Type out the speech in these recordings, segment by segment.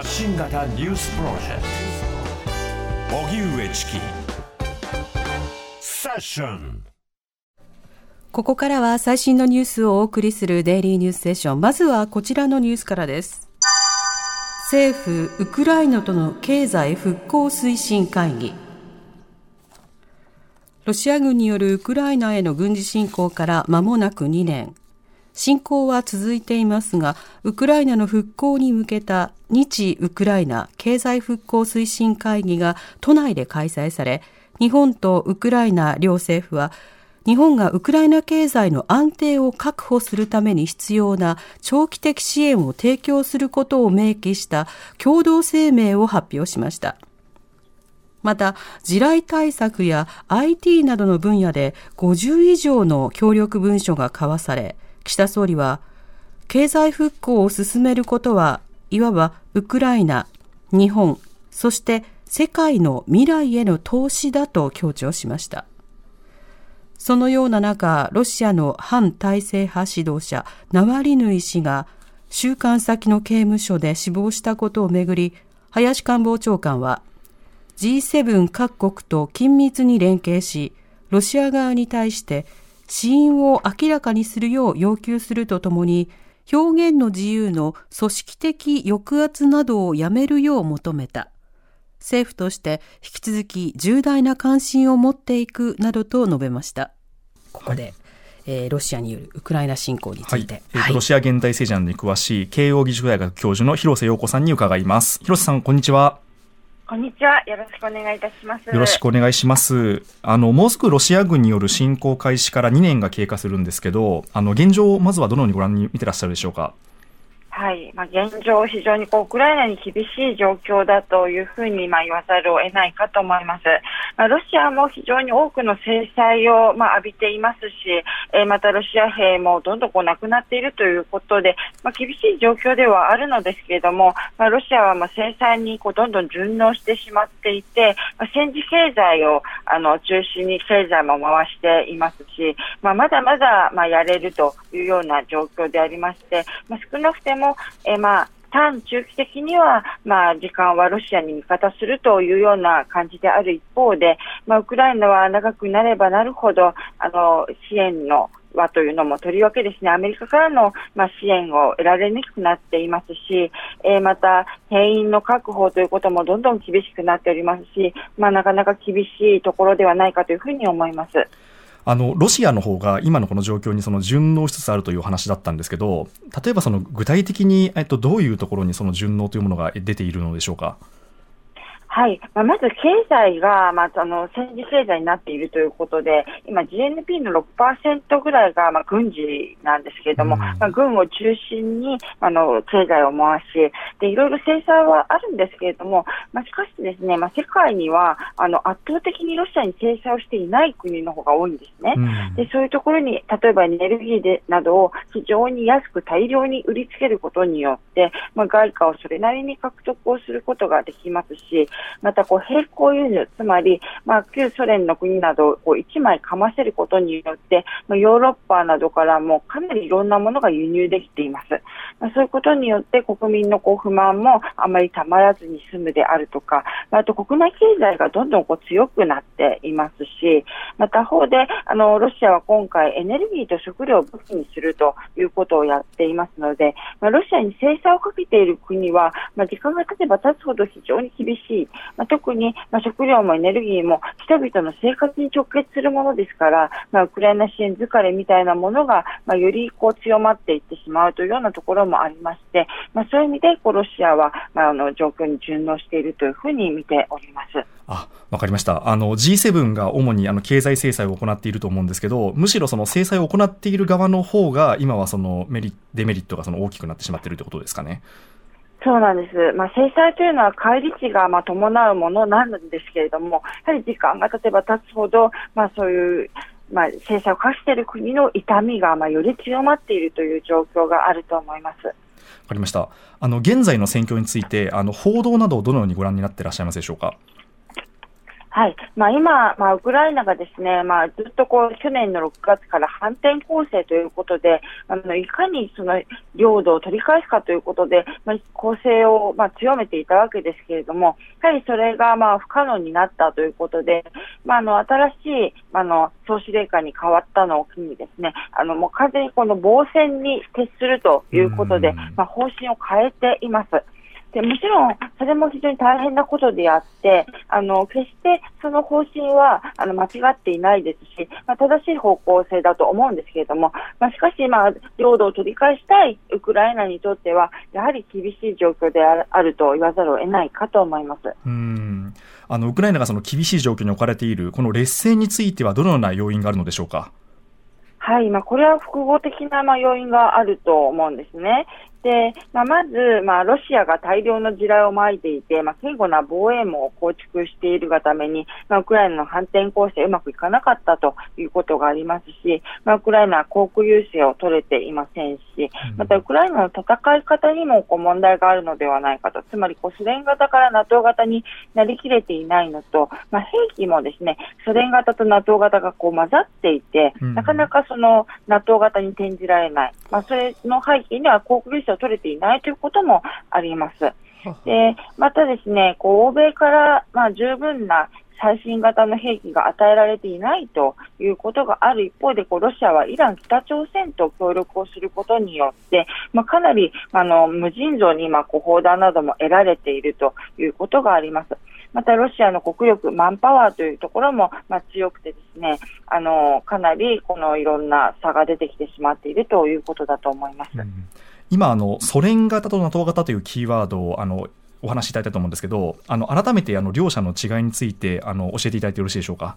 発信型ニュースプロジェクト。荻上チキ。セッション。ここからは最新のニュースをお送りするデイリーニュースセッション。まずはこちらのニュースからです。政府ウクライナとの経済復興推進会議。ロシア軍によるウクライナへの軍事侵攻から間もなく2年。侵攻は続いていますが、ウクライナの復興に向けた日ウクライナ経済復興推進会議が都内で開催され、日本とウクライナ両政府は、日本がウクライナ経済の安定を確保するために必要な長期的支援を提供することを明記した共同声明を発表しました。また、地雷対策や IT などの分野で50以上の協力文書が交わされ、岸田総理は、経済復興を進めることは、いわばウクライナ、日本、そして世界の未来への投資だと強調しました。そのような中、ロシアの反体制派指導者、ナワリヌイ氏が、収監先の刑務所で死亡したことをめぐり、林官房長官は、G7 各国と緊密に連携し、ロシア側に対して死因を明らかにするよう要求するとともに、表現の自由の組織的抑圧などをやめるよう求めた。政府として引き続き重大な関心を持っていくなどと述べました。ここで、はい、えー、ロシアによるウクライナ侵攻について、はいはい、ロシア現代政治などに詳しい慶應義塾大学教授の広瀬陽子さんに伺います。広瀬さん、こんにちは。こんにちは。よろしくお願いいたします。よろしくお願いします。あの、もうすぐロシア軍による侵攻開始から2年が経過するんですけど、あの、現状、まずはどのようにご覧に見てらっしゃるでしょうか？はい、まあ、現状、非常にこうウクライナに厳しい状況だというふうにまあ言わざるを得ないかと思います。まあ、ロシアも非常に多くの制裁をまあ浴びていますし、えー、またロシア兵もどんどんこう亡くなっているということで、まあ、厳しい状況ではあるのですけれども、まあ、ロシアはまあ制裁にこうどんどん順応してしまっていて、まあ、戦時経済をあの中心に経済も回していますし、まあ、まだまだまあやれるというような状況でありまして、まあ、少なくてもえ、まあ、短中期的には、まあ、時間はロシアに味方するというような感じである一方で、まあ、ウクライナは長くなればなるほど、あの、支援のはというのも、とりわけですね、アメリカからの、まあ、支援を得られにくくなっていますし、えー、また、兵員の確保ということもどんどん厳しくなっておりますし、まあ、なかなか厳しいところではないかというふうに思います。あのロシアの方が今のこの状況にその順応しつつあるという話だったんですけど、例えばその具体的に、えっと、どういうところにその順応というものが出ているのでしょうか？はい。まあ、まず経済が、まあ、あの、戦時経済になっているということで、今 GNP の6%ぐらいが、まあ、軍事なんですけれども、うん、まあ、軍を中心に、あの、経済を回し、で、いろいろ制裁はあるんですけれども、まあ、しかしですね、まあ、世界には、あの、圧倒的にロシアに制裁をしていない国の方が多いんですね。うん、で、そういうところに、例えばエネルギーで、などを非常に安く大量に売りつけることによって、まあ、外貨をそれなりに獲得をすることができますし、またこう並行輸入、つまり、まあ、旧ソ連の国などをこう1枚かませることによって、まあ、ヨーロッパなどからもかなりいろんなものが輸入できています。まあ、そういうことによって国民のこう不満もあまりたまらずに済むであるとか、まあと国内経済がどんどんこう強くなっていますし、また方で、あの、ロシアは今回エネルギーと食料を武器にするということをやっていますので、まあ、ロシアに制裁をかけている国は、まあ、時間が経てば経つほど非常に厳しい、まあ、特に、まあ、食料もエネルギーも人々の生活に直結するものですから、まあ、ウクライナ支援疲れみたいなものが、まあ、よりこう強まっていってしまうというようなところもありまして、まあ、そういう意味でこうロシアは、まあ、あの状況に順応しているというふうに見ております。あ、わかりました。あの G7 が主にあの経済制裁を行っていると思うんですけど、むしろその制裁を行っている側の方が今はそのメリデメリットがその大きくなってしまっているということですかね。そうなんです。まあ、制裁というのは返り値がまあ伴うものなんですけれども、やはり時間が経てば経つほど、まあ、そういう、まあ、制裁を課している国の痛みがまあより強まっているという状況があると思います。わかりました。あの現在の戦況について、あの報道などをどのようにご覧になっていらっしゃいますでしょうか？はい。まあ今、まあウクライナがですね、まあずっとこう去年の6月から反転攻勢ということで、あの、いかにその領土を取り返すかということで、まあ攻勢をまあ強めていたわけですけれども、やはりそれがまあ不可能になったということで、まああの、新しい、あの、総司令官に変わったのを機にですね、あの、もう完全にこの防戦に徹するということでうん、まあ方針を変えています。でもちろん、それも非常に大変なことであって、あの、決してその方針は、あの、間違っていないですし、まあ、正しい方向性だと思うんですけれども、まあ、しかし、まあ、領土を取り返したいウクライナにとっては、やはり厳しい状況であるあると言わざるを得ないかと思います。うんあのウクライナがその厳しい状況に置かれているこの劣勢についてはどのような要因があるのでしょうか？はい、まあ、これは複合的な、まあ、要因があると思うんですね。で、まあ、まず、まあ、ロシアが大量の地雷をまいていて、まあ、堅固な防衛網を構築しているがために、まあ、ウクライナの反転攻勢うまくいかなかったということがありますし、まあ、ウクライナは航空優勢を取れていませんし、またウクライナの戦い方にもこう問題があるのではないかと、つまりこうソ連型から NATO 型になりきれていないのと、まあ、兵器もですね、ソ連型と NATO 型がこう混ざっていて、うん。なかなかその NATO 型に転じられない、まあ、それの背景には航空優勢を取れていないということもあります。で、またですね、こう、欧米から、まあ、十分な最新型の兵器が与えられていないということがある一方で、こう、ロシアはイラン、北朝鮮と協力をすることによって、まあ、かなり、あの、無尽蔵に今、こう、砲弾なども得られているということがあります。また、ロシアの国力、マンパワーというところも、まあ、強くてですね、あの、かなり、このいろんな差が出てきてしまっているということだと思います。今あの、ソ連型と NATO 型というキーワードをあのお話しいただいたと思うんですけど、あの改めてあの両者の違いについてあの教えていただいてよろしいでしょうか？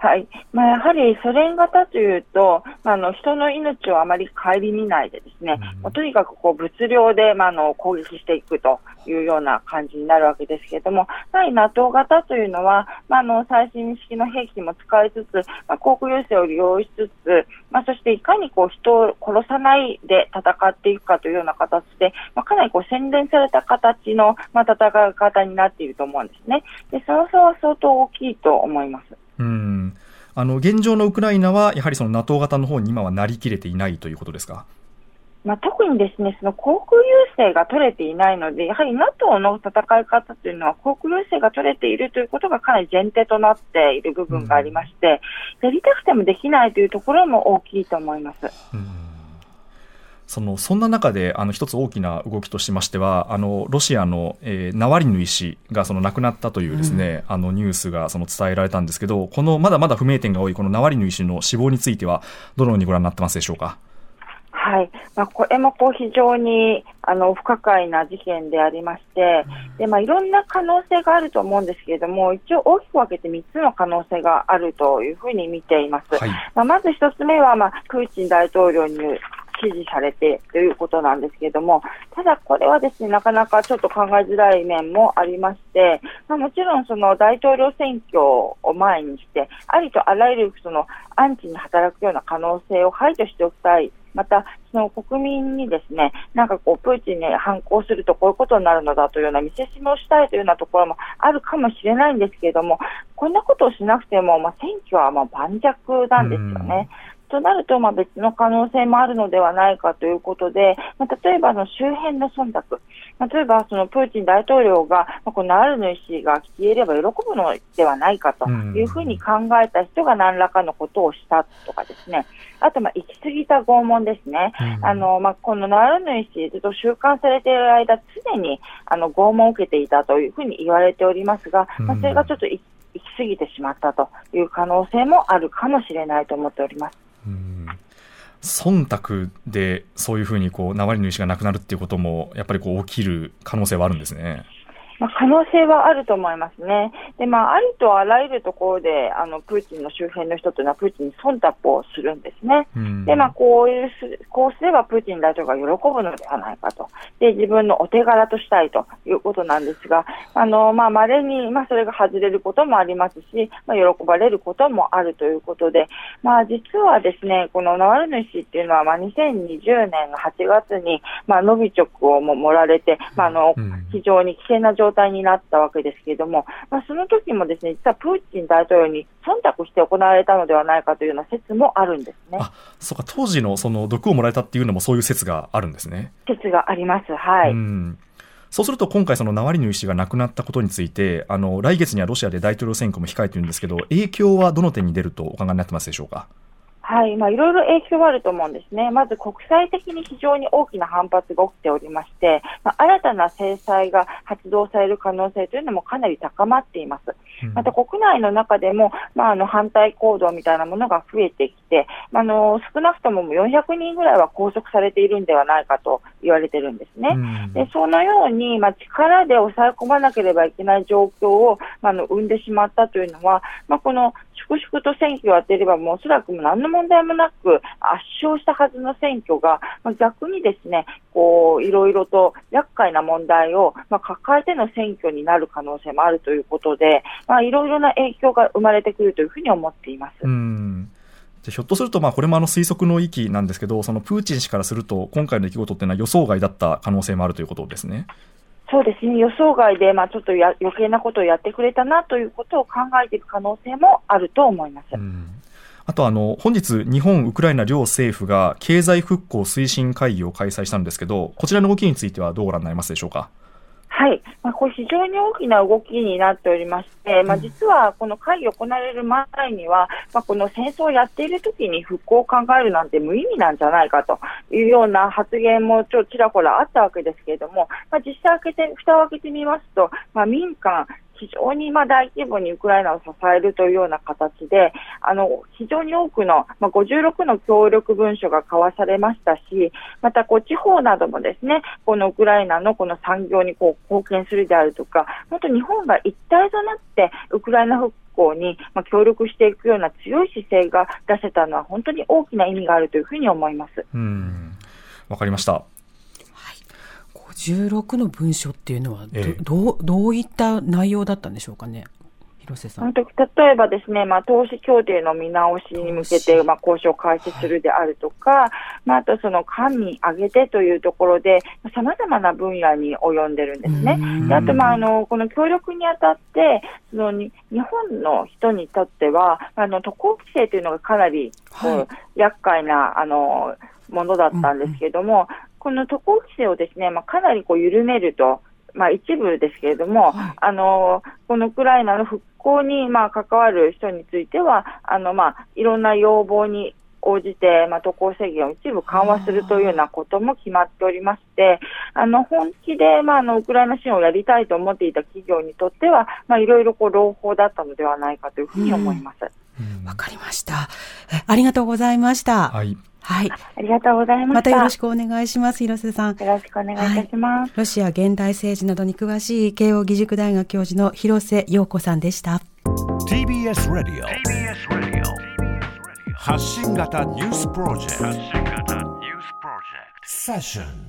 はい。まあ、やはりソ連型というと、まあ、あの、人の命をあまり顧みないでですね、もうとにかくこう物量で、まあ、あの、攻撃していくというような感じになるわけですけれども、やはり NATO 型というのは、まあ、あの、最新式の兵器も使いつつ、まあ、航空優勢を利用しつつ、まあ、そしていかにこう人を殺さないで戦っていくかというような形で、まあ、かなりこう洗練された形の、まあ、戦い方になっていると思うんですね。で、その差は相当大きいと思います。うんあの現状のウクライナはやはりその NATO 型の方に今はなりきれていないということですか？まあ、特にですね、その航空優勢が取れていないので、やはり NATO の戦い方というのは航空優勢が取れているということがかなり前提となっている部分がありまして、やりたくてもできないというところも大きいと思います。そのそんな中であの一つ大きな動きとしましてはあのロシアの、えーナワリヌイ氏がその亡くなったというですね、あのニュースがその伝えられたんですけどこのまだまだ不明点が多いこのナワリヌイ氏の死亡についてはどのようにご覧になってますでしょうか？はい。まあ、これもこう非常に、あの、不可解な事件でありまして、で、まあ、いろんな可能性があると思うんですけれども、一応大きく分けて3つの可能性があるというふうに見ています。はいまあ、まず一つ目は、まあ、プーチン大統領に支持されてということなんですけれども、ただこれはですね、なかなかちょっと考えづらい面もありまして、まあ、もちろんその大統領選挙を前にして、ありとあらゆるそのアンチに働くような可能性を排除しておきたい。また、その国民にですね、なんかこう、プーチンに反抗するとこういうことになるのだというような見せしめをしたいというようなところもあるかもしれないんですけれども、こんなことをしなくても、まあ、選挙はまあ盤石なんですよね。となると、まあ、別の可能性もあるのではないかということで、まあ、例えばあの周辺の忖度、まあ例えばそのプーチン大統領が、まあ、このナワルヌイ氏が消えれば喜ぶのではないかというふうに考えた人が何らかのことをしたとかですね、あと、まあ、行き過ぎた拷問ですね。あの、まあ、このナワルヌイ氏、ずっと収監されている間、常に、あの、拷問を受けていたというふうに言われておりますが、まあ、それがちょっと行き過ぎてしまったという可能性もあるかもしれないと思っております。忖度でそういうふうにこうナワリヌイ氏が亡くなるっていうこともやっぱりこう起きる可能性はあるんですね。まあ、可能性はあると思いますね。で、まあ、ありとあらゆるところで、あの、プーチンの周辺の人というのは、プーチンに忖度をするんですね。うんで、まあ、こういうす、こうすればプーチン大統領が喜ぶのではないかと。で、自分のお手柄としたいということなんですが、あの、まあ、稀に、まあ、それが外れることもありますし、まあ、喜ばれることもあるということで、まあ、実はですね、このナワルヌイ氏っていうのは、まあ、2020年の8月に、まあ、ノビチョクをも盛られて、まあ、あの、うん非常に危険な状態になったわけですけれども、まあ、その時もですね、実はプーチン大統領に忖度して行われたのではないかというような説もあるんですね。あそうか当時のその毒をもらえたっていうのもそういう説があるんですね。説があります。はい。うんそうすると今回、そのナワリヌイ氏が亡くなったことについて、あの来月にはロシアで大統領選挙も控えているんですけど、影響はどの点に出るとお考えになってますでしょうか？はい、まあ、いろいろ影響はあると思うんですね。まず国際的に非常に大きな反発が起きておりまして、まあ、新たな制裁が発動される可能性というのもかなり高まっています。うんまた国内の中でも、まあ、あの反対行動みたいなものが増えてきて、まあ、あの少なくとも400人ぐらいは拘束されているんではないかと言われてるんですね。うんでそのように、まあ、力で抑え込まなければいけない状況を、まあ、あの生んでしまったというのは、まあ、この粛々と選挙を当てれば、もうおそらくもう何の問題もなく圧勝したはずの選挙が、まあ、逆にですね、こういろいろと厄介な問題を、まあ、抱えての選挙になる可能性もあるということで、まあ、いろいろな影響が生まれてくるというふうに思っています。うんじゃひょっとすると、まあ、これもあの推測の域なんですけど、そのプーチン氏からすると、今回の出来事っていうのは予想外だった可能性もあるということですね。そうですね、予想外で、まあ、ちょっとや余計なことをやってくれたなということを考えていく可能性もあると思います。うんあとあの、本日、日本、ウクライナ両政府が経済復興推進会議を開催したんですけど、こちらの動きについてはどうご覧になりますでしょうか？はい、まあ、これ非常に大きな動きになっておりまして、まあ、実はこの会議行われる前には、まあ、この戦争をやっている時に復興を考えるなんて無意味なんじゃないかというような発言もちょちらほらあったわけですけれども、まあ、実際開けて、蓋を開けてみますと、まあ、民間、非常にまあ大規模にウクライナを支えるというような形で、あの非常に多くの、まあ、56の協力文書が交わされましたし、またこう地方などもですね、このウクライナのこの産業にこう貢献するであるとか、本当日本が一体となってウクライナ復興にまあ協力していくような強い姿勢が出せたのは本当に大きな意味があるというふうに思います。うん。わかりました。56の文書っていうのはど,、ええ。どうどういった内容だったんでしょうかね広瀬さん。例えばですね、まあ、投資協定の見直しに向けて、まあ、交渉を開始するであるとか、まあ、あとその官民挙げてというところで、さまざまな分野に及んでるんですね。であと、まあ、あの、この協力にあたって、そのに日本の人にとっては、あの、渡航規制というのがかなり、はい。厄介な、あの、ものだったんですけれども、この渡航規制をですね、まあ、かなりこう緩めると、まあ、一部ですけれども、はいあのこのウクライナの復興に、まあ、関わる人については、あのまあ、いろんな要望に応じて、まあ、渡航制限を一部緩和するというようなことも決まっておりまして、あの本気で、まあ、あのウクライナ支援をやりたいと思っていた企業にとっては、まあ、いろいろこう朗報だったのではないかというふうに思います。わかりました。えありがとうございました。はい。はい。ありがとうございました。またよろしくお願いします、広瀬さん。よろしくお願いいたします。ロシア現代政治などに詳しい慶應義塾大学教授の広瀬陽子さんでした。TBS ラディオ発信型ニュースプロジェクトセッション